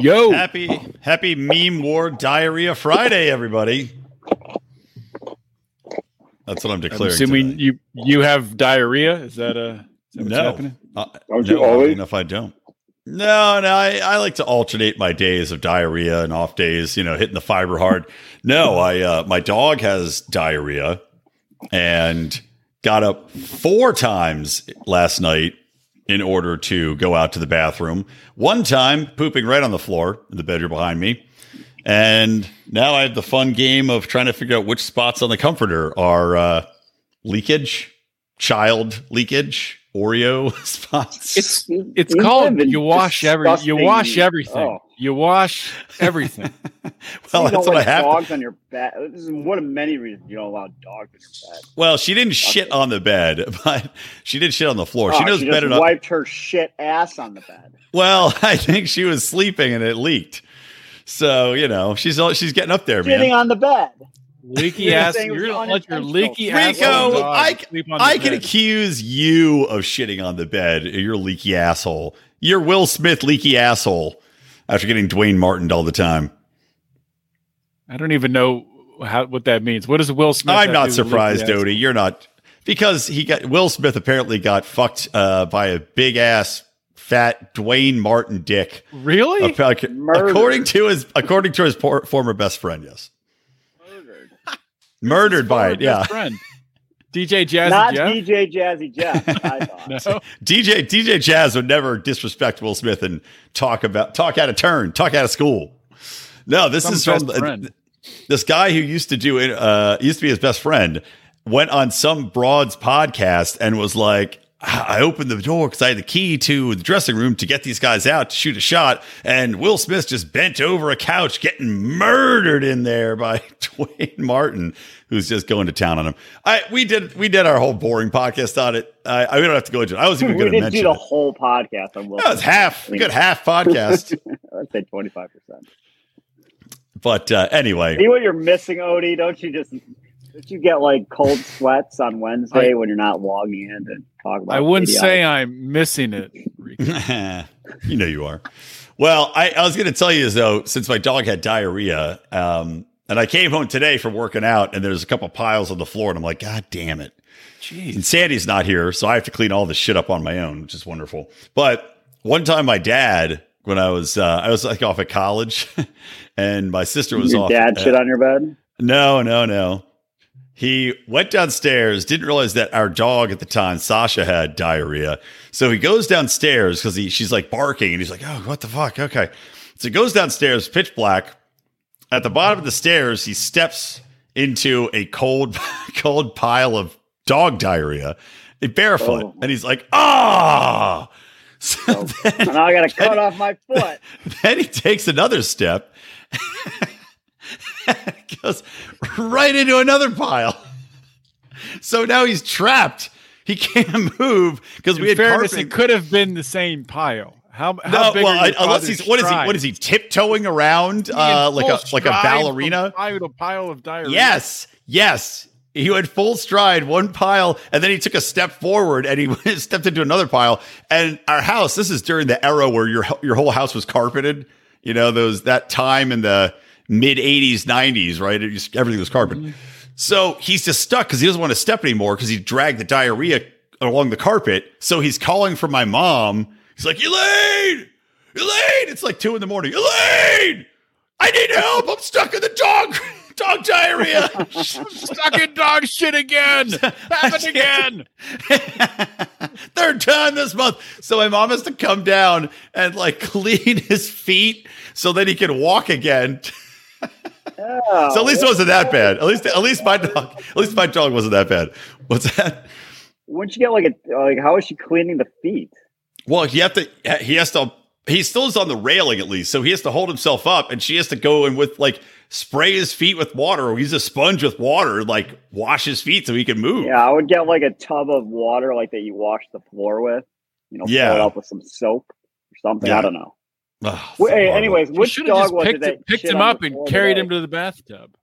Yo, Happy Happy Meme War Diarrhea Friday, everybody. That's what I'm I'm declaring. assuming tonight. you you have diarrhea. Is that uh? Is that what's no, happening? Uh, Don't no, you always? Even if I don't. No, no, I, I like to alternate my days of diarrhea and off days, you know, hitting the fiber hard. No, I uh, my dog has diarrhea and got up four times last night in order to go out to the bathroom. One time pooping right on the floor in the bedroom behind me. And now I have the fun game of trying to figure out which spots on the comforter are uh, leakage, child leakage, Oreo spots. It's it's called you wash every you wash everything. Oh. You wash everything. well, you that's don't what I like have. Dogs on your bed. This is one of many reasons you don't allow dogs on your bed. Well, she didn't shit on the bed, but she did shit on the floor. she Oh, knows she better. just Not, wiped her shit ass on the bed. well, I think she was sleeping and it leaked. So you know she's all, she's getting up there, Sitting man. on the bed. leaky You're ass. saying it was You're gonna let your unintentional. leaky ass. Rico, I, sleep on the I can bed. accuse you of shitting on the bed. You're leaky asshole. You're Will Smith leaky asshole. After getting Duane Martin all the time, I don't even know how what that means. What does Will Smith? I'm not to do with surprised, leaky? Dodie. You're not because he got Will Smith apparently got fucked uh, by a big ass fat Duane Martin dick. Really? Ac- According to his according to his por- former best friend, yes, Murdered. murdered by it. Yeah, Friend. DJ Jazzy Not Jeff. DJ Jazzy Jeff. I thought. No. DJ DJ Jazz would never disrespect Will Smith and talk about talk out of turn, talk out of school. No, this Some is from best friend. this guy who used to do it. Uh, used to be his best friend. Went on some broad's podcast and was like, I opened the door because I had the key to the dressing room to get these guys out to shoot a shot. And Will Smith just bent over a couch, getting murdered in there by Duane Martin, who's just going to town on him. I we did we did our whole boring podcast on it. I, I we don't have to go into it. I was even we going to didn't do mention the it. whole podcast on Will. That was half, mean, good half podcast. I'd say twenty five percent. but uh, anyway, See what you're missing, Odie? Don't you just? Don't you get like cold sweats on Wednesday when you're not logging in to talk about? It? I wouldn't idiotic- say I'm missing it. You know you are. Well, I, I was going to tell you though, since my dog had diarrhea, um, and I came home today from working out, and there's a couple piles on the floor, and I'm like, God damn it! Jeez. And Sandy's not here, so I have to clean all this shit up on my own, which is wonderful. But one time, my dad, when I was uh, I was like off at college, and my sister was Your off. dad uh, shit on your bed. No, no, no. He went downstairs, didn't realize that our dog at the time, Sasha, had diarrhea. So he goes downstairs because he she's like barking and he's like, Oh, what the fuck? Okay. So he goes downstairs, pitch black. At the bottom of the stairs, he steps into a cold, cold pile of dog diarrhea, barefoot. Oh. And he's like, Ah. So Oh. then, And now I got to cut off my foot. then he takes another step goes right into another pile. So now he's trapped. He can't move because we had fairness, carpet. it could have been the same pile. How, how no, big well, are I, unless father's he's what is he? What is he tiptoeing around uh, like a like a ballerina? Pile to pile of diarrhea. Yes, yes. He went full stride, one pile, and then he took a step forward and he stepped into another pile. And our house, this is during the era where your your whole house was carpeted. You know, those that time in the mid '80s, '90s, right? It just, everything was carpeted. Mm-hmm. So he's just stuck because he doesn't want to step anymore because he dragged the diarrhea along the carpet. So he's calling for my mom. He's like, Elaine, Elaine. It's like two in the morning. Elaine, I need help. I'm stuck in the dog dog diarrhea. Stuck in dog shit again. Happened again. Third time this month. So my mom has to come down and like clean his feet so that he can walk again. Oh, So at least it wasn't that bad. At least, at least my dog, at least my dog wasn't that bad. What's that? Wouldn't you get like a like? How is she cleaning the feet? Well, he have to. He has to. He still is on the railing at least, so he has to hold himself up, and she has to go and with like spray his feet with water, or use a sponge with water, like wash his feet so he can move. Yeah, I would get like a tub of water, like that you wash the floor with. You know, Yeah. fill it up with some soap or something. Yeah. I don't know. Ugh, Well, hey, anyways, You which should have dog just was picked, it that picked him up and carried him to the bathtub.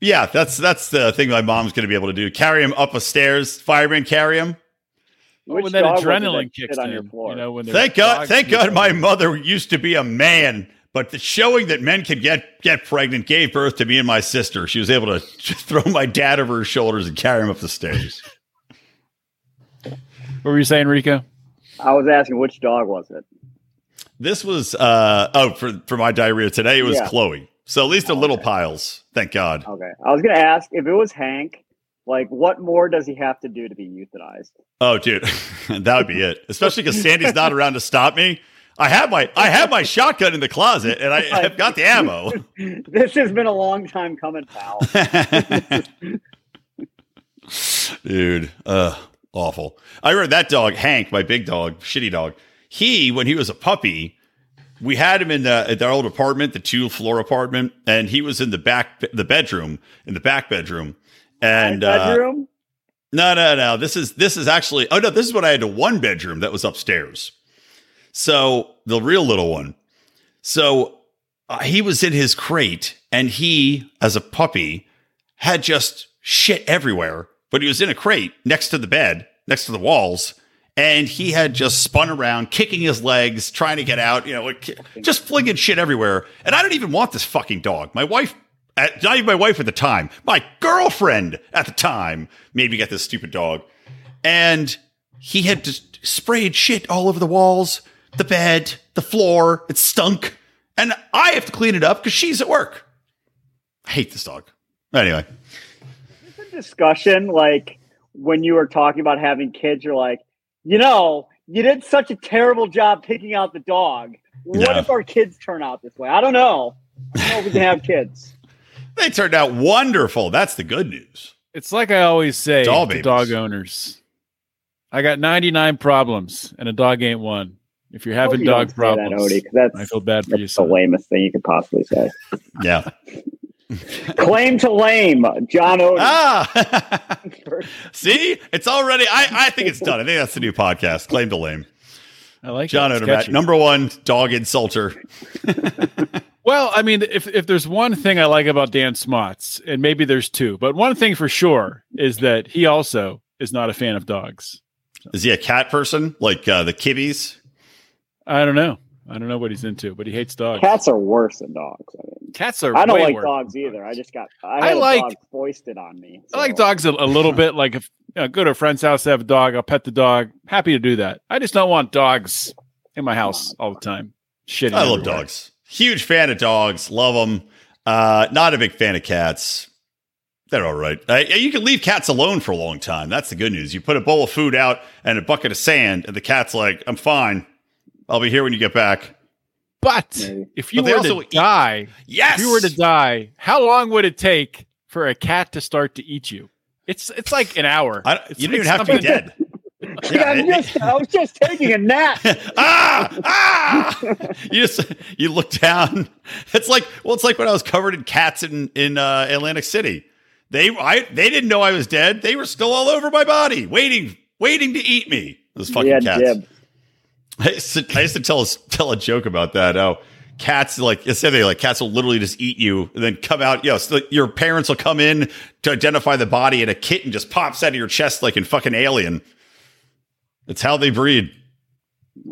yeah, that's that's the thing my mom's going to be able to do. Carry him up a stairs. Fireman carry him. Which oh, when that dog was it that adrenaline shit kicks on your floor? you know, when Thank God, thank in the God, my mother used to be a man, but the showing that men could get get pregnant gave birth to me and my sister. She was able to throw my dad over her shoulders and carry him up the stairs. What were you saying, Rico? I was asking which dog was it? This was uh oh for for my diarrhea today. It was Yeah. Chloe. So at least a Oh, little okay. piles. Thank God. Okay, I was gonna ask if it was Hank. Like, what more does he have to do to be euthanized? Oh, dude, that would be it. Especially because Sandy's not around to stop me. I have my I have my shotgun in the closet, and I have got the ammo. this has been a long time coming, pal. dude, uh, awful. I remember that dog, Hank, my big dog, shitty dog. He, when he was a puppy, we had him in the at our old apartment, the two floor apartment, and he was in the back the bedroom, in the back bedroom, and uh. No, no, no. This is this is actually. Oh no, this is what I had a one bedroom that was upstairs. So the real little one. So uh, he was in his crate, and he, as a puppy, had just shit everywhere. But he was in a crate next to the bed, next to the walls, and he had just spun around, kicking his legs, trying to get out. You know, like, just flinging shit everywhere. And I don't even want this fucking dog. My wife at, not even my wife at the time, my girlfriend at the time made me get this stupid dog. And he had just sprayed shit all over the walls, the bed, the floor. It stunk. And I have to clean it up because she's at work. I hate this dog. Anyway, It's a discussion like when you were talking about having kids you're like you know you did such a terrible job picking out the dog what Yeah. if our kids turn out this way i don't know i don't know if we can have kids they turned out wonderful. That's the good news. It's like I always say Doll to dog owners. I got 99 problems and a dog ain't one. If you're having Hope you dog problems, that, Odie, 'cause that's, I feel bad for you. that's the son. lamest thing you could possibly say Yeah. claim to lame john Odie. ah. See, it's already. I, I think it's done. I think that's the new podcast. Claim to lame. I like John that. It's Odermatt, number one dog insulter. Well, I mean, if if there's one thing I like about Dan Smots, and maybe there's two, but one thing for sure is that he also is not a fan of dogs. Is he a cat person like uh, the kibbies? I don't know. I don't know what he's into, but he hates dogs. cats are worse than dogs I, mean, Cats are. I don't way like worse dogs than either i just got i I had a like- dog foisted on me I like dogs a, a little bit. Like if you know, go to a friend's house, have a dog, I'll pet the dog. Happy to do that. I just don't want dogs in my house all the time. Shitty. I love dogs. Huge fan of dogs. Love them. Uh, not a big fan of cats. They're all right. Uh, you can leave cats alone for a long time. That's the good news. You put a bowl of food out and a bucket of sand, and the cat's like, "I'm fine. I'll be here when you get back." But Maybe. if you But were also to eat- die, Yes. if you were to die, how long would it take for a cat to start to eat you? It's it's like an hour. I you don't like even have to be dead. Yeah, I'm just, I was just taking a nap. ah, ah! you just you look down. It's like well, it's like when I was covered in cats in in uh, Atlantic City. They I they didn't know I was dead. They were still all over my body, waiting waiting to eat me. Those fucking Yeah, cats. dib. I used, to, I used to tell tell a joke about that. Oh, cats like it's they like cats will literally just eat you and then come out. Yes, the, your parents will come in to identify the body, and a kitten just pops out of your chest like in fucking Alien. It's how they breed.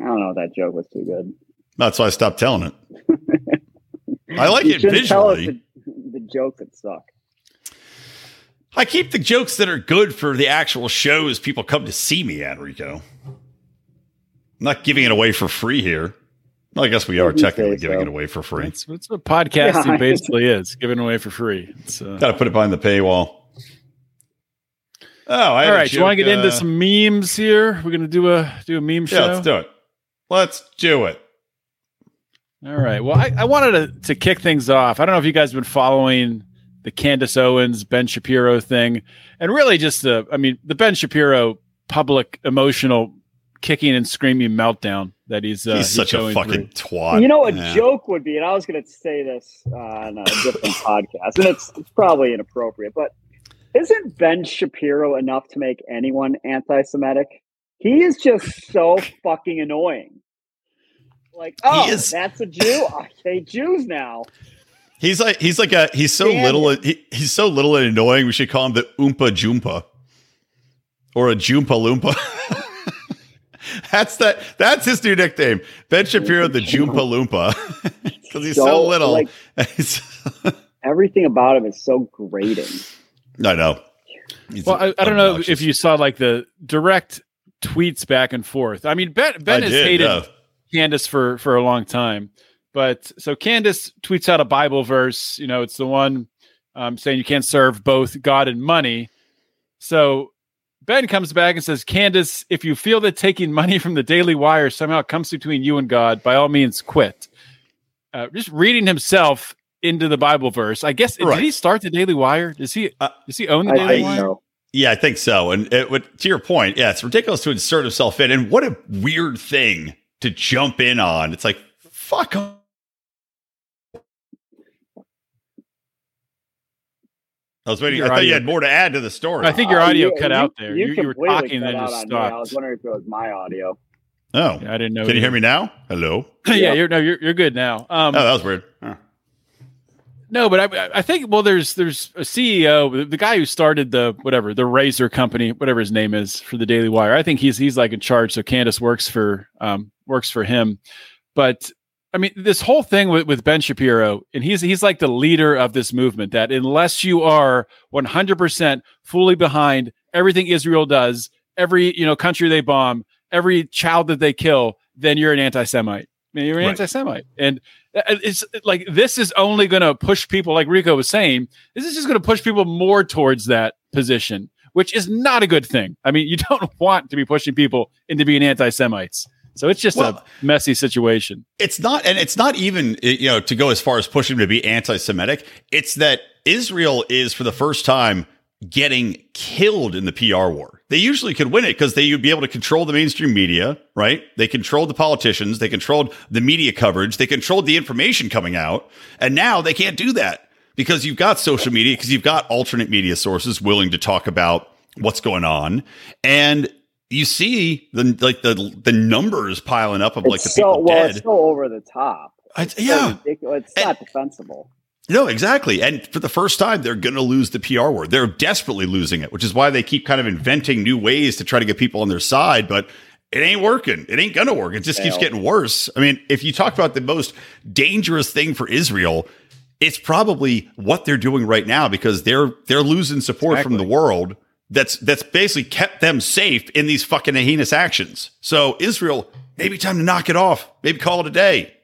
I don't know if that joke was too good. That's why I stopped telling it. I like You it shouldn't tell us visually. the, the jokes that suck. I keep the jokes that are good for the actual shows people come to see me at, Rico. I'm not giving it away for free here. Well, I guess we are technically say giving so. it away for free. That's, that's what podcasting Yeah. basically is, given away for free. It's, uh, Got to put it behind the paywall. Oh, I All had. You want to joke, get into uh, some memes here? We're gonna do a do a meme show. Yeah, let's do it. Let's do it. All right. Well, I, I wanted to, to kick things off. I don't know if you guys have been following the Candace Owens, Ben Shapiro thing, and really just the, I mean, the Ben Shapiro public emotional kicking and screaming meltdown that he's uh, He's such a fucking through. twat. you know, a Yeah. joke would be, and I was going to say this uh, on a different podcast, and it's, it's probably inappropriate, but isn't Ben Shapiro enough to make anyone anti-Semitic? He is just so fucking annoying. Like, oh, is- that's a Jew. I hate Jews now. He's like he's like a he's so Damn little he, he's so little and annoying. We should call him the Oompa Joompa or a Joompa Loompa. that's that. That's his new nickname, Ben Shapiro, the Joompa Loompa, because he's so, So, little. like- Everything about him is so grating. I know. He's Well, I, I don't know if you saw like the direct tweets back and forth. I mean, Ben Ben I has did, hated yeah. Candace for for a long time. But so Candace tweets out a Bible verse. You know, it's the one um, saying you can't serve both God and money. So Ben comes back and says, Candace, if you feel that taking money from the Daily Wire somehow comes between you and God, by all means, quit. Uh, just reading himself into the Bible verse. I guess Right. did he start the Daily Wire? Does he Uh, does he own the I Daily think Wire? Yeah, I think so. And it would, to your point, yeah, it's ridiculous to insert himself in. And what a weird thing to jump in on. It's like, fuck I was waiting. Your I thought you had more to add to the story. I think your Uh, audio you- cut you- out there. You, you were talking and then just on me. I was wondering if it was my audio. oh, Yeah, I didn't know. can you hear me now? Hello. yeah, Yeah. you're no, you're you're good now. Um, Oh, that was weird. Huh. no, but I I think well, there's there's a CEO, the- the guy who started the whatever the Razor company, whatever his name is for the Daily Wire. I think he's he's like in charge. So Candace works for um works for him, but. I mean, this whole thing with, with Ben Shapiro, and he's he's like the leader of this movement. That unless you are 100% fully behind everything Israel does, every you know country they bomb, every child that they kill, then you're an anti-Semite. I mean, you're an Right. anti-Semite, and uh, it's like this is only going to push people, like Rico was saying, this is just going to push people more towards that position, which is not a good thing. I mean, you don't want to be pushing people into being anti-Semites. So it's just Well- a messy situation. It's not, and it's not even, you know, to go as far as pushing to be anti Semitic. It's that Israel is, for the first time, getting killed in the PR war. They usually could win it because they would be able to control the mainstream media, right? They controlled the politicians, they controlled the media coverage, they controlled the information coming out. And now they can't do that because you've got social media, because you've got alternate media sources willing to talk about what's going on. And you see the like the the numbers piling up of like the so people well, dead. it's so over the top. It's so yeah. ridiculous. It's not defensible. No, exactly. And for the first time, they're going to lose the PR war. They're desperately losing it, which is why they keep kind of inventing new ways to try to get people on their side. But it ain't working. It ain't going to work. It just keeps getting worse. I mean, if you talk about the most dangerous thing for Israel, it's probably what they're doing right now because they're they're losing support from the world. That's that's basically kept them safe in these fucking heinous actions. So Israel, maybe time to knock it off. Maybe call it a day.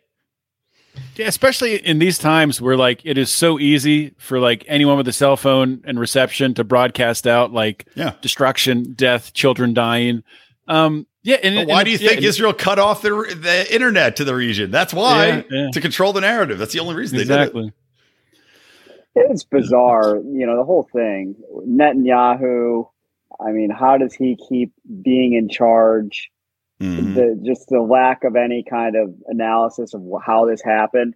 Yeah, especially in these times where like it is so easy for like anyone with a cell phone and reception to broadcast out like Yeah. destruction, death, children dying. Um, yeah, and But why and- do you yeah, think and- Israel cut off the the internet to the region? That's why Yeah, to control the narrative. That's the only reason they did it. exactly? It's bizarre, you know, the whole thing. Netanyahu. I mean, how does he keep being in charge? Mhm. The just the lack of any kind of analysis of how this happened.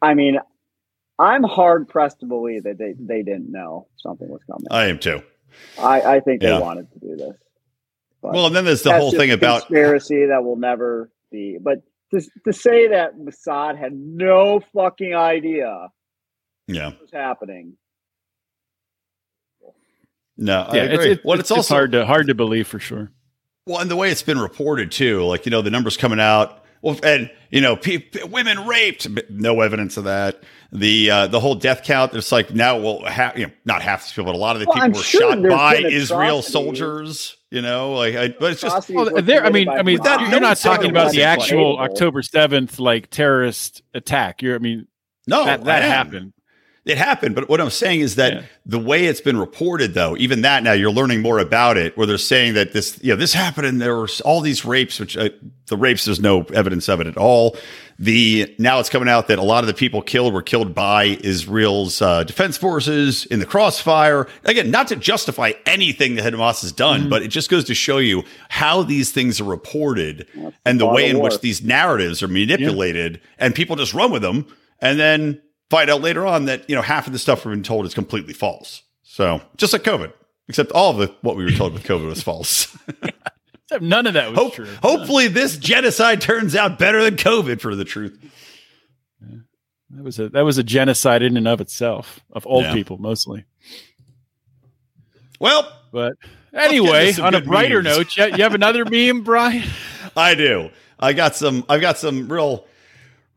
I mean, I'm hard pressed to believe that they, they didn't know something was coming. I am too. I, I think they wanted to do this. But Well, and then there's the whole thing about conspiracy that will never be. But to, to say that Mossad had no fucking idea yeah. what was happening. No, I Yeah, agree. it's, it's, well, it's, it's, also hard to hard to believe for sure. well, and the way it's been reported too. Like you know, the numbers coming out. Well, and you know, pe- pe- women raped. No evidence of that. The uh, the whole death count. It's like now, well, half, you know, not half these people, but a lot of the Well, people I'm were sure shot by Israel soldiers. You know, like, I, but it's just Atrocities Well, there. I mean, I mean, that- you're no not talking about the actual. October seventh like terrorist attack. You're, I mean, no that, that happened. It happened, but what I'm saying is that Yeah. the way it's been reported, though, even that now you're learning more about it, where they're saying that this, you know, this happened and there were all these rapes, which uh, the rapes, there's no evidence of it at all. The now it's coming out that a lot of the people killed were killed by Israel's uh, defense forces in the crossfire. Again, not to justify anything that Hamas has done, but it just goes to show you how these things are reported and the way in war. which these narratives are manipulated, and people just run with them, and then find out later on that you know half of the stuff we've been told is completely false. So just like COVID, except all of the what we were told with COVID was false. Except none of that was Hope, true. hopefully, this genocide turns out better than COVID for the truth. That was a that was a genocide in and of itself of old Yeah. people mostly. Well, But anyway, on a brighter memes. note, you, you have another meme, Brian? I do. I got some. I've got some real,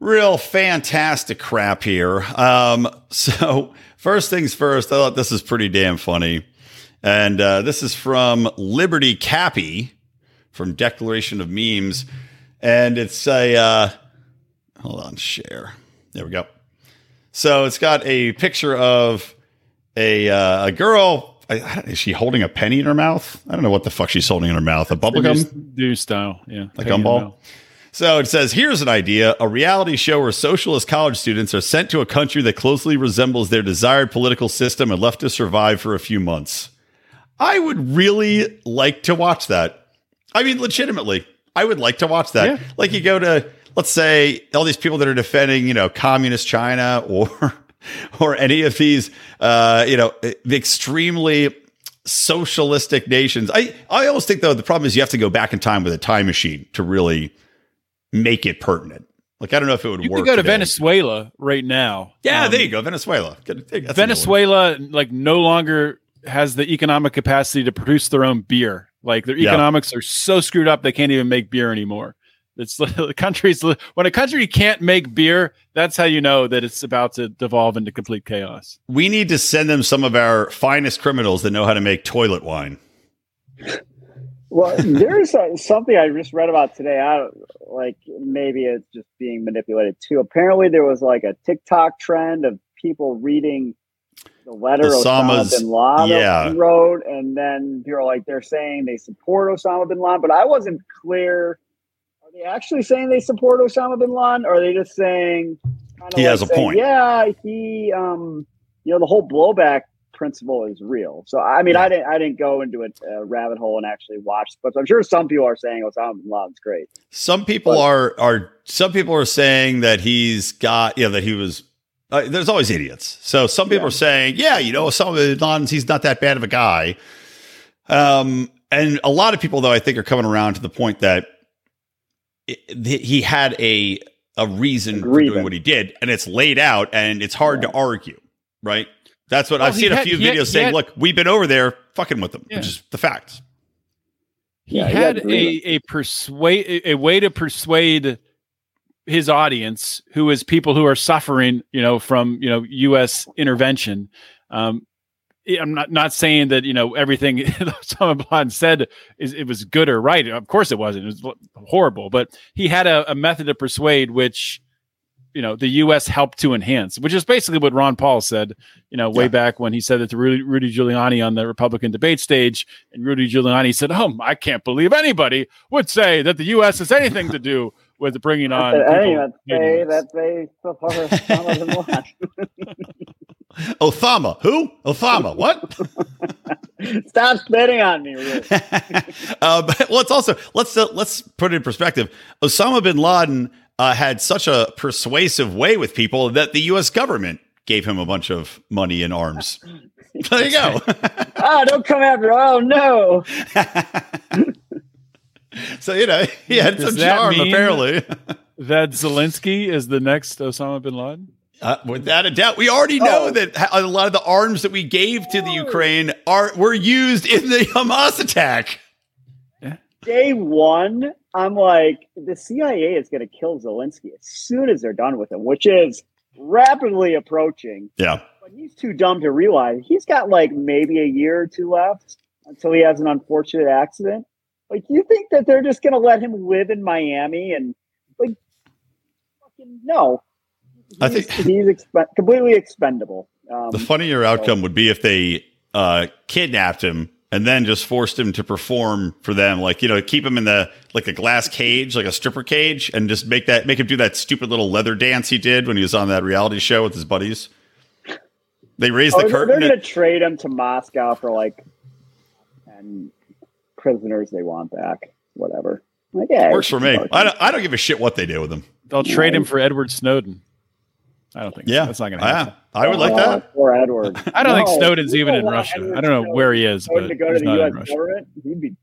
real fantastic crap here. Um, so first things first, I thought this is pretty damn funny, and uh, this is from Liberty Cappy from Declaration of Memes, and it's a. Uh, hold on, share. There we go. So it's got a picture of a uh, a girl. I, I is she holding a penny in her mouth? I don't know what the fuck she's holding in her mouth. A bubble gum. New, style, yeah. A Peggy gumball? So it says, here's an idea a reality show where socialist college students are sent to a country that closely resembles their desired political system and left to survive for a few months. I would really like to watch that. I mean, legitimately, I would like to watch that. Yeah. Like you go to, let's say, all these people that are defending, you know, communist China or or any of these, uh, you know, the extremely socialistic nations. I I always think though the problem is you have to go back in time with a time machine to really make it pertinent. Like I don't know if it would You work. could go to today. Venezuela right now. Yeah, Um, there you go, Venezuela. That's a good one. Venezuela like no longer has the economic capacity to produce their own beer. Like their Yeah. economics are so screwed up they can't even make beer anymore. It's the country's when a country can't make beer, that's how you know that it's about to devolve into complete chaos. We need to send them some of our finest criminals that know how to make toilet wine. Well, there's uh something I just read about today. I like maybe it's just being manipulated too. Apparently, there was like a TikTok trend of people reading the letter Osama bin Laden yeah. wrote, and then people like they're saying they support Osama bin Laden, but I wasn't clear. Are they actually saying they support Osama bin Laden, or are they just saying kind of He has a point. Yeah, he, um, you know, the whole blowback principle is real. So I mean, I didn't I didn't go into a, a rabbit hole and actually watch, but I'm sure some people are saying Osama bin Laden's great. Some people But- are are some people are saying that he's got you know that he was. Uh, there's always idiots. So some people Yeah. are saying, yeah, you know, Osama bin Laden, he's not that bad of a guy. Um, and a lot of people, though, I think are coming around to the point that it, he had a a reason for doing what he did, and it's laid out, and it's hard to argue, right? That's what Well, I've he seen a few he had- videos saying. had- Look, we've been over there fucking with them, Yeah. which is the facts. He Yeah, he had had a a persuade a a way to persuade his audience, who is people who are suffering, you know, from you know U.S. intervention. Um, I'm not not saying that you know everything Osama bin Laden said is it was good or right. Of course, it wasn't. It was horrible, but he had a, a method to persuade which you know the U.S. helped to enhance, which is basically what Ron Paul said. You know, way Yeah. back when he said that to Rudy, Rudy Giuliani on the Republican debate stage, and Rudy Giuliani said, "Oh, I can't believe anybody would say that the U.S. has anything to do with bringing on." That people they, that they hating us." that they support Osama bin Othama, who? Othama, what? Stop spitting on me, Rick. uh, but let's also let's uh, let's put it in perspective. Osama bin Laden uh, had such a persuasive way with people that the U.S. government gave him a bunch of money and arms. there you go. ah, don't come after. Oh no. so you know he had Does some that charm mean- apparently. that Zelensky is the next Osama bin Laden. Uh, without a doubt, we already know Oh. that a lot of the arms that we gave to the Ukraine are were used in the Hamas attack. Day one, I'm like, the CIA is going to kill Zelensky as soon as they're done with him, which is rapidly approaching. Yeah, But he's too dumb to realize he's got like maybe a year or two left until he has an unfortunate accident. Like, you think that they're just going to let him live in Miami and like, fucking no. I He's- think- he's expe- completely expendable. Um, The funnier outcome would be if they uh, kidnapped him and then just forced him to perform for them, like you know, keep him in the like a glass cage, like a stripper cage, and just make that make him do that stupid little leather dance he did when he was on that reality show with his buddies. They raised oh, the curtain. They're going to trade him to Moscow for like and prisoners they want back. Whatever. Like, yeah, Works for me. I don't, I don't give a shit what they do with him. They'll trade him for Edward Snowden. I don't think. so. Yeah, that's not going to happen. Yeah, I would like that. Or Edward. I don't think Snowden's even in Russia. Edward I don't know Snowden where he is, Snowden but to go to he's the not U.S. in Russia. government, he'd be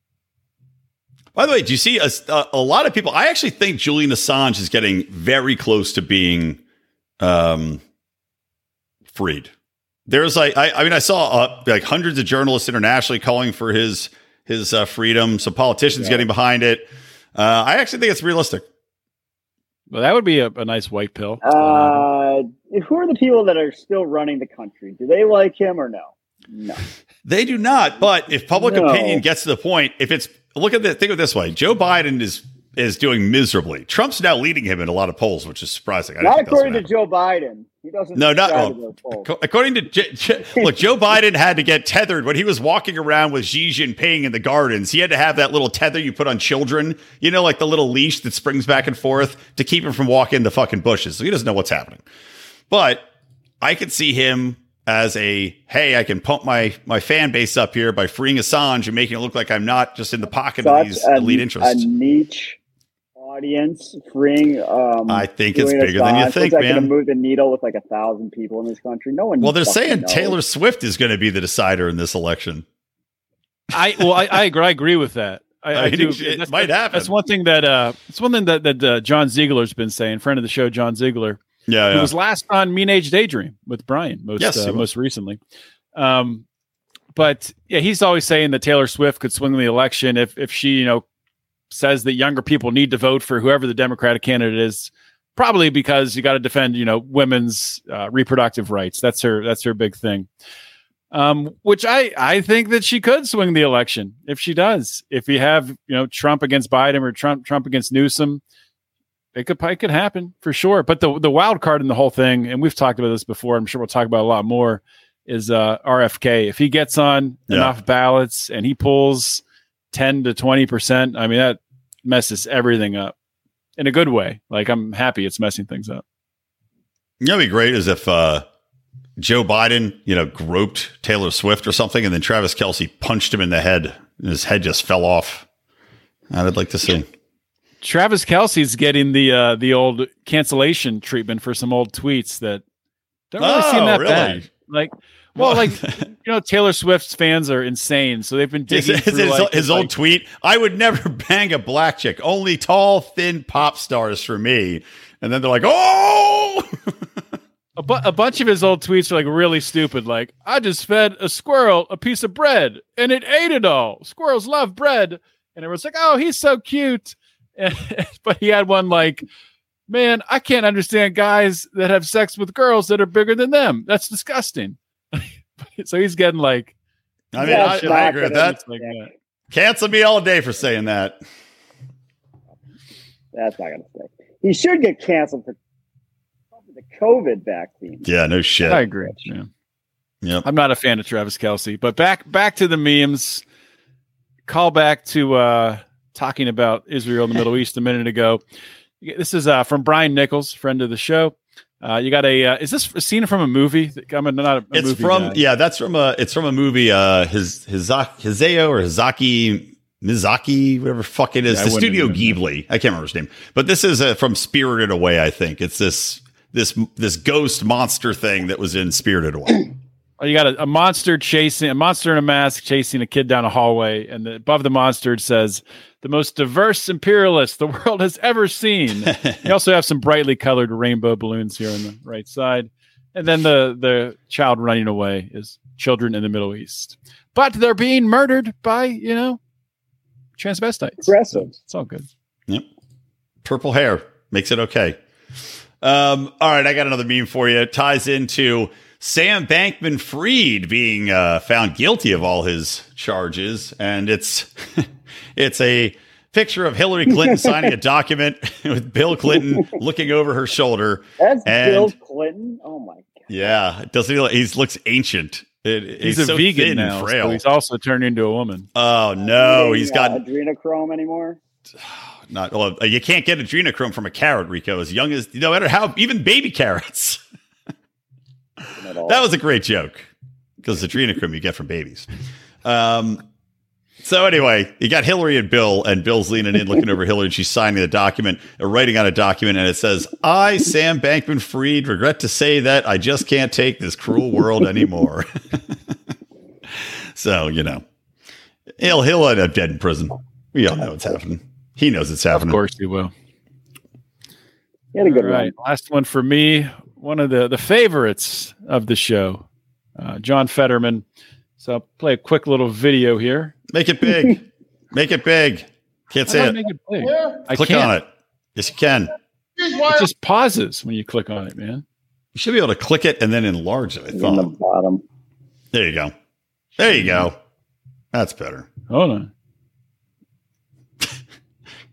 By the way, do you see a, a, a lot of people? I actually think Julian Assange is getting very close to being um, freed. There's like, I, I mean, I saw uh, like hundreds of journalists internationally calling for his his uh, freedom. Some politicians Yeah. getting behind it. Uh, I actually think it's realistic. Well, that would be a, a nice white pill. Uh, who are the people that are still running the country? Do they like him or no? No. They do not. But if public No. opinion gets to the point, if it's look at the think of it this way, Joe Biden is is doing miserably. Trump's now leading him in a lot of polls, which is surprising. I Not according gonna Joe Biden. He doesn't. No, not- well, to those polls. Co- According to J- J- look, Joe Biden had to get tethered when he was walking around with Xi Jinping in the gardens. He had to have that little tether you put on children, you know, like the little leash that springs back and forth to keep him from walking the fucking bushes. So he doesn't know what's happening. But I could see him as a hey, I can pump my my fan base up here by freeing Assange and making it look like I'm not just in the pocket of Such these a, elite interests. a niche audience freeing. Um, I think it's Julian bigger than you Assange. think, What's that man. Gonna move the needle with like a thousand people in this country. No one. well, they're saying knows. Taylor Swift is going to be the decider in this election. I well, I, I agree. I agree with that. I, I I do. it- it That's- might happen. That's one thing that uh, it's one thing that that uh, John Ziegler's been saying. Friend of the show, John Ziegler. Yeah, He yeah. was last on Mean Age Daydream with Brian most Yes, uh, most recently. Um, but yeah, he's always saying that Taylor Swift could swing the election if if she you know says that younger people need to vote for whoever the Democratic candidate is. Probably because you got to defend you know women's uh, reproductive rights. That's her that's her big thing. Um, which I I think that she could swing the election if she does. If you have you know Trump against Biden or Trump Trump against Newsom, it could it could happen for sure. But the the wild card in the whole thing, and we've talked about this before. I'm sure we'll talk about a lot more. Is uh, RFK if he gets on Yeah. enough ballots and he pulls ten to twenty percent? I mean that messes everything up in a good way. Like I'm happy it's messing things up. You know, be great is if uh, Joe Biden, you know, groped Taylor Swift or something, and then Travis Kelce punched him in the head, and his head just fell off. I'd like to see. Travis Kelce's getting the uh, the old cancellation treatment for some old tweets that don't really seem Oh, that really? bad. Like, well, like you know, Taylor Swift's fans are insane, so they've been His, digging his, through his- like, his like- old tweet: "I would never bang a black chick. Only tall, thin pop stars for me." And then they're like, "Oh!" a, bu- a bunch of his old tweets are like really stupid. Like, I just fed a squirrel a piece of bread and it ate it all. Squirrels love bread, and everyone's like, "Oh, he's so cute." And, but he had one like, "Man, I can't understand guys that have sex with girls that are bigger than them. That's disgusting." so he's getting like, I mean, That's I, I agree with that. like that. Cancel me all day for saying that. That's not going to stick. He should get canceled for the COVID vaccine. Yeah, no shit. I agree. Yeah. Yep. I'm not a fan of Travis Kelce, but back back to the memes. Call back to uh, talking about Israel and the Middle East a minute ago. This is uh, from Brian Nichols, friend of the show. Uh, you got a? Uh, is this a scene from a movie? I'm a, not a, a it's from guy. yeah, that's from a it's from a movie. Uh, his Hizak Hizeo or Hizaki Mizaki, whatever fuck it is. Yeah, the Studio Ghibli. I can't remember his name, but this is uh, from Spirited Away. I think it's this this this ghost monster thing that was in Spirited Away. Oh, you got a, a monster chasing a monster in a mask chasing a kid down a hallway, and the, above the monster it says, "The most diverse imperialist the world has ever seen." you also have some brightly colored rainbow balloons here on the right side, and then the the child running away is children in the Middle East, but they're being murdered by you know transvestites. Progressives. It's all good. Yep. Purple hair makes it okay. Um, all right, I got another meme for you. It ties into Sam Bankman Fried being uh, found guilty of all his charges, and it's it's a picture of Hillary Clinton signing a document with Bill Clinton looking over her shoulder. That's And- Bill Clinton. Oh my god. Yeah, doesn't he? He looks ancient. It, he's, a so vegan thin and now. frail. So he's also turned into a woman. oh no, he's Uh, got adrenochrome anymore. not. Well, you can't get adrenochrome from a carrot, Rico. As young as no matter how, even baby carrots. At all. That was a great joke because adrenochrome you get from babies. Um, so anyway, you got Hillary and Bill, and Bill's leaning in, looking over Hillary, and she's signing the document, or writing on a document, and it says, "I, Sam Bankman-Fried, regret to say that I just can't take this cruel world anymore." so you know, he'll he'll end up dead in prison. We all know what's happening. He knows it's happening. Of course he will. He had a good All right, last one for me. One of the the favorites of the show, uh, John Fetterman. So I'll play a quick little video here. Make it big. Make it big. Can't How say I it. make it big? Here, I Click can't. on it. Yes, you can. It just pauses when you click on it, man. You should be able to click it and then enlarge it. I one. In the bottom. There you go. There you go. That's better. Hold on.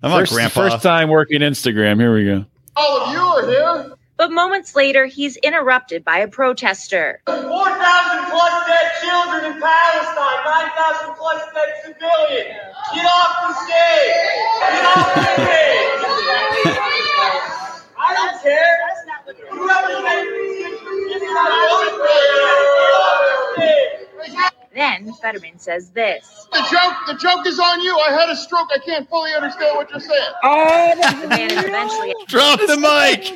I'm on First, grandpa. first time working Instagram. Here we go. all of you are here. But moments later, he's interrupted by a protester. 4,000 plus dead children in Palestine, 9,000 plus dead civilians. Get off the stage. Get off the stage. I don't care. It's not over. Get off the. Then Fetterman says this. The joke, the joke is on you. I had a stroke. I can't fully understand what you're saying. Oh, The man is eventually Drop the mic.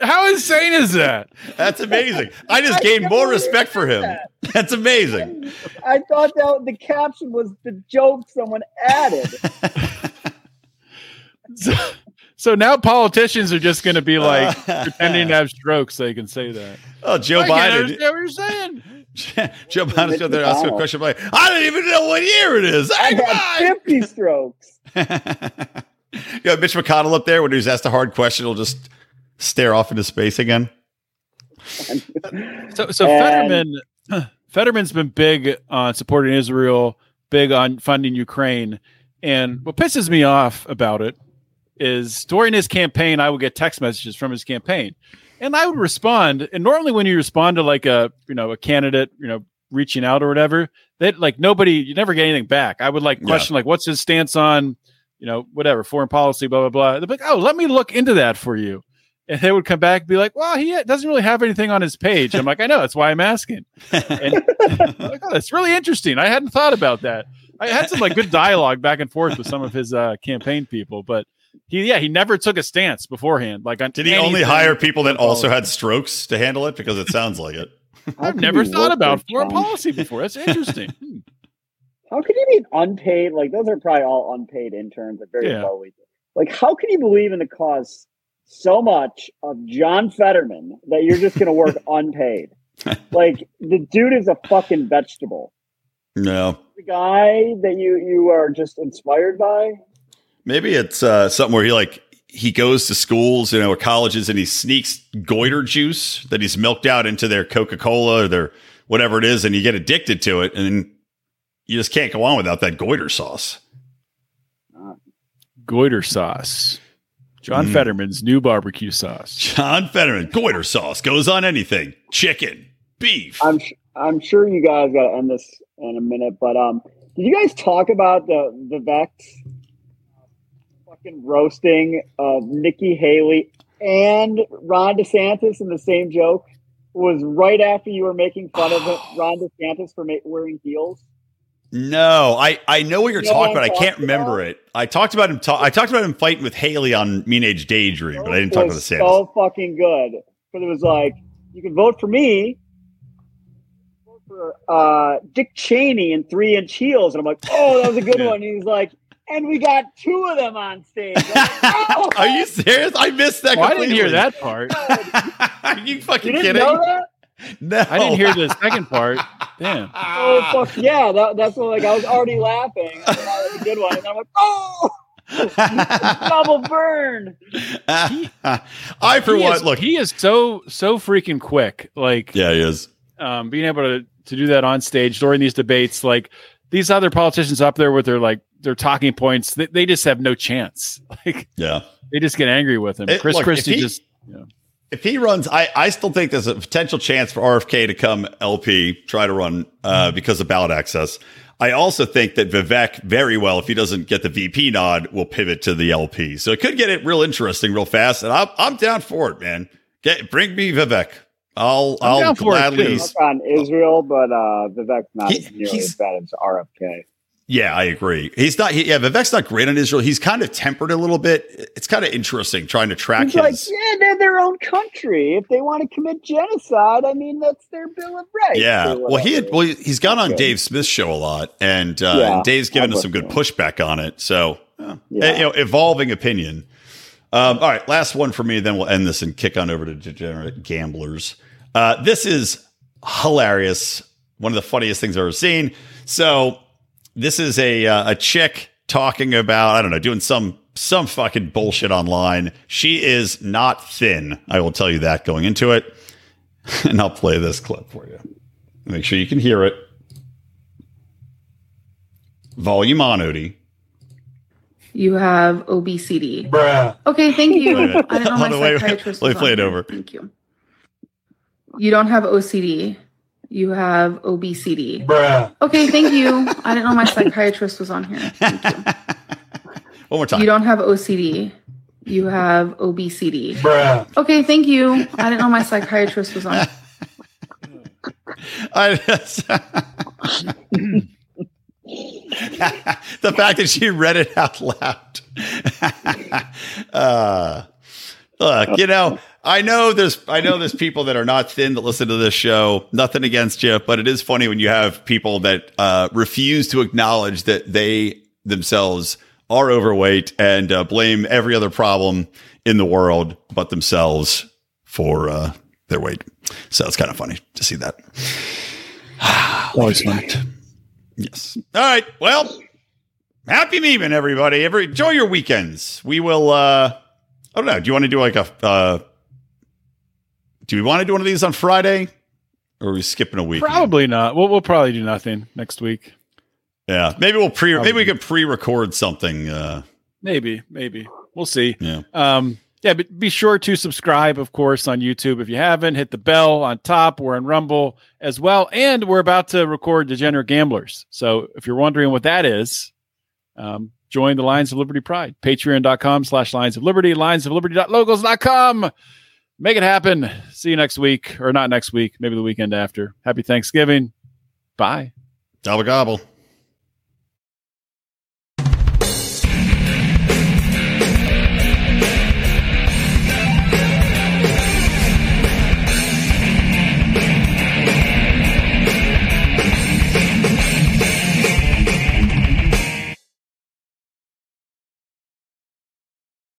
How insane is that? That's amazing. I just gained more respect for him. That's amazing. I thought that the caption was the joke someone added. So, so now politicians are just going to be uh, like pretending to have strokes so they can say that. Oh, Joe I can't Biden. understand what you're saying. Joe Biden's out there asking a McConnell. question like, I don't even know what year it is. I Hey, had 50 strokes. Mike! yeah, Mitch McConnell up there when he's asked a hard question, he'll just stare off into space again. So, so And- Fetterman, Fetterman's been big on supporting Israel, big on funding Ukraine, and what pisses me off about it is during his campaign, I would get text messages from his campaign, and I would respond. And normally, when you respond to like a you know a candidate, you know reaching out or whatever, that like nobody, you never get anything back. I would like Yeah. question like, what's his stance on, you know, whatever foreign policy, blah blah blah. They'd be like, oh, let me look into that for you. And they would come back and be like, well, he doesn't really have anything on his page. I'm like, I know, that's why I'm asking. And I'm like, oh, that's really interesting. I hadn't thought about that. I had some like good dialogue back and forth with some of his uh, campaign people, but he, yeah, he never took a stance beforehand. Like, on Did he only hire people that also had strokes to handle it? Because it sounds like it. I've never thought about for foreign policy before. That's interesting. Hmm. How can you be unpaid? Like those are probably all unpaid interns at very Yeah. low wages. Like how can you believe in the cause so much of John Fetterman that you're just going to work unpaid? Like the dude is a fucking vegetable. No. The guy that you you are just inspired by. Maybe it's uh, something where he like he goes to schools, you know, or colleges, and he sneaks goiter juice that he's milked out into their Coca Cola or their whatever it is, and you get addicted to it, and then you just can't go on without that goiter sauce. Goiter sauce. John Mm. Fetterman's new barbecue sauce. John Fetterman, goiter sauce goes on anything: chicken, beef. I'm sh- I'm sure you guys got to end this in a minute, but um, did you guys talk about the the Vex fucking roasting of Nikki Haley and Ron DeSantis in the same joke? Was right after you were making fun of Ron DeSantis for ma- wearing heels. No, I I know what you're You know talking what about. I'm can't remember about? it. I talked about him. Ta- I talked about him fighting with Haley on Mean Age Daydream, but I didn't talk about the was Sanders. so fucking good because it was like you can vote for me, vote for uh, Dick Cheney in three inch heels, and I'm like, oh, that was a good Yeah. one. And he's like, and we got two of them on stage. Like, oh! Are you serious? I missed that. Oh, I didn't hear that part. Are you You fucking didn't kidding? know that? No, I didn't hear the second part. Damn. Oh fuck yeah! That, that's what like I was already laughing. I thought that was a good one, and I'm like, oh, double burn. I for He one look. he is so so freaking quick. Like yeah, he is. um, being able to to do that on stage during these debates, like these other politicians up there with their like their talking points, they, they just have no chance. Like Yeah. they just get angry with him. It- Chris look, Christie he- just if he runs, I, I still think there's a potential chance for RFK to come LP, try to run uh, because of ballot access. I also think that Vivek very well, if he doesn't get the VP nod, will pivot to the LP. So it could get it real interesting real fast. And I'm, I'm down for it, man. Get bring me Vivek. I'll I'm I'll down for it, gladly. on Israel, but uh, Vivek's not He- nearly as bad as RFK. Yeah, I agree. He's not. He, yeah, Vivek's not great on Israel. He's kind of tempered a little bit. It's kind of interesting trying to track He's like, yeah, they're their own country. If they want to commit genocide, I mean, that's their bill of rights. Yeah, well, he had well, he's gone on Okay. Dave Smith's show a lot, and, uh, Yeah, and Dave's given I've us some good pushback on it. So, uh, Yeah. you know, evolving opinion. Um, all right, last one for me. Then we'll end this and kick on over to degenerate gamblers. Uh, this is hilarious. One of the funniest things I've ever seen. So, this is a uh, a chick talking about I don't know, doing some some fucking bullshit online. She is not thin. I will tell you that going into it. and I'll play this clip for you. Make sure you can hear it. Volume on, Odie. You have obesity. Bruh. Okay, thank you. Wait a minute. I don't know my Hold on, wait, wait. psychiatrist Let me was play on it over. Thank you. You don't have OCD. You have obesity. Bruh. Okay, thank you. I didn't know my psychiatrist was on here. Thank you. One more time. You don't have OCD. You have obesity. Bruh. Okay, thank you. I didn't know my psychiatrist was on. I the fact that she read it out loud. uh, look, you know, I know there's I know there's people that are not thin that listen to this show. Nothing against you, but it is funny when you have people that uh, refuse to acknowledge that they themselves are overweight and uh, blame every other problem in the world but themselves for uh, their weight. So it's kind of funny to see that. Always fun. Yes. All right. Well, happy memeing, everybody. Every enjoy your weekends. We will. uh I don't know. Do you want to do like a? uh Do we want to do one of these on Friday, or are we skipping a week? Probably not. We'll we'll probably do nothing next week. Yeah. Maybe we'll pre. Maybe we could pre-record something. uh Maybe, maybe we'll see. Yeah. Um, yeah, but be sure to subscribe, of course, on YouTube if you haven't. Hit the bell on top. We're in Rumble as well, and we're about to record Degenerate Gamblers. So if you're wondering what that is, um, join the Lions of Liberty Pride. Patreon.com slash Lions of Liberty, Lions of Liberty.locals.com. Make it happen. See you next week, or not next week, maybe the weekend after. Happy Thanksgiving. Bye. Gobble gobble.